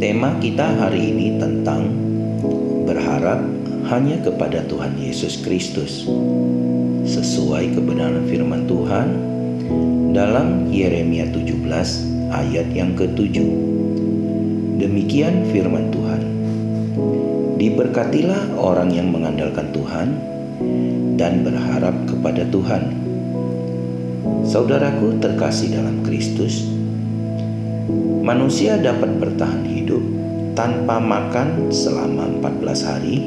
tema kita hari ini tentang berharap hanya kepada Tuhan Yesus Kristus. Sesuai kebenaran firman Tuhan dalam Yeremia 17 ayat yang ke-7. Demikian firman Tuhan. Diberkatilah orang yang mengandalkan Tuhan dan berharap kepada Tuhan. Saudaraku terkasih dalam Kristus, manusia dapat bertahan hidup tanpa makan selama 14 hari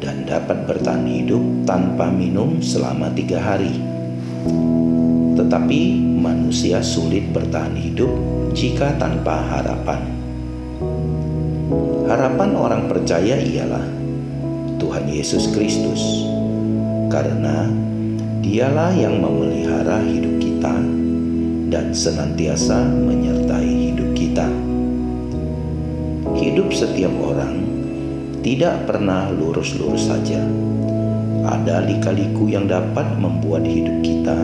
dan dapat bertahan hidup tanpa minum selama tiga hari. Tetapi manusia sulit bertahan hidup jika tanpa harapan. Harapan orang percaya ialah Tuhan Yesus Kristus, karena Dialah yang memelihara hidup kita dan senantiasa menyertai hidup kita. Hidup setiap orang tidak pernah lurus-lurus saja. Ada lika-liku yang dapat membuat hidup kita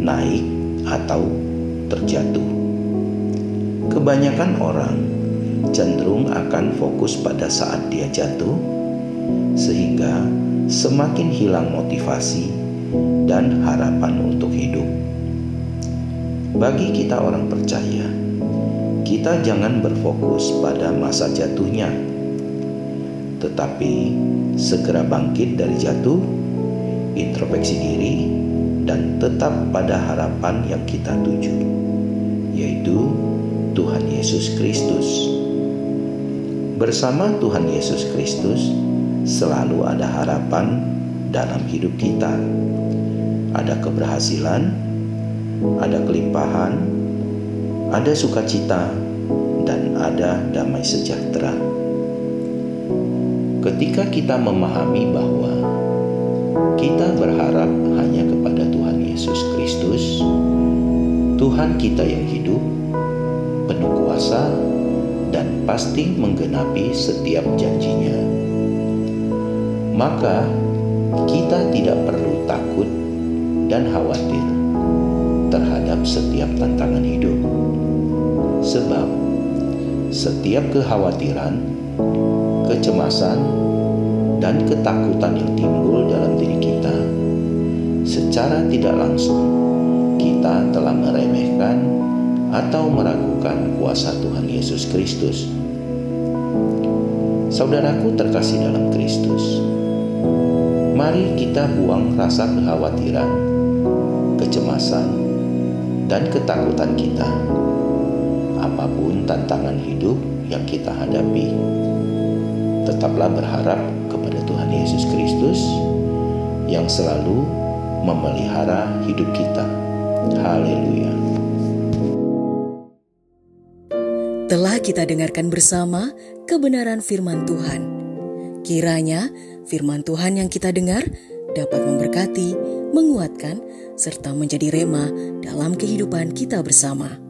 naik atau terjatuh. Kebanyakan orang cenderung akan fokus pada saat dia jatuh, sehingga semakin hilang motivasi dan harapan untuk hidup. Bagi kita orang percaya, kita jangan berfokus pada masa jatuhnya, tetapi segera bangkit dari jatuh, introspeksi diri, dan tetap pada harapan yang kita tuju, yaitu Tuhan Yesus Kristus. Bersama Tuhan Yesus Kristus, selalu ada harapan dalam hidup kita. Ada keberhasilan, ada kelimpahan, ada sukacita, dan ada damai sejahtera. Ketika kita memahami bahwa kita berharap hanya kepada Tuhan Yesus Kristus, Tuhan kita yang hidup, penuh kuasa, dan pasti menggenapi setiap janjinya, maka kita tidak perlu takut dan khawatir terhadap setiap tantangan hidup, sebab setiap kekhawatiran, kecemasan, dan ketakutan yang timbul dalam diri kita secara tidak langsung kita telah meremehkan atau meragukan kuasa Tuhan Yesus Kristus. Saudaraku terkasih dalam Kristus, mari kita buang rasa kekhawatiran, kecemasan, dan ketakutan kita. Apa pun tantangan hidup yang kita hadapi, tetaplah berharap kepada Tuhan Yesus Kristus yang selalu memelihara hidup kita. Haleluya. Telah kita dengarkan bersama kebenaran firman Tuhan. Kiranya firman Tuhan yang kita dengar dapat memberkati, menguatkan, serta menjadi rema dalam kehidupan kita bersama.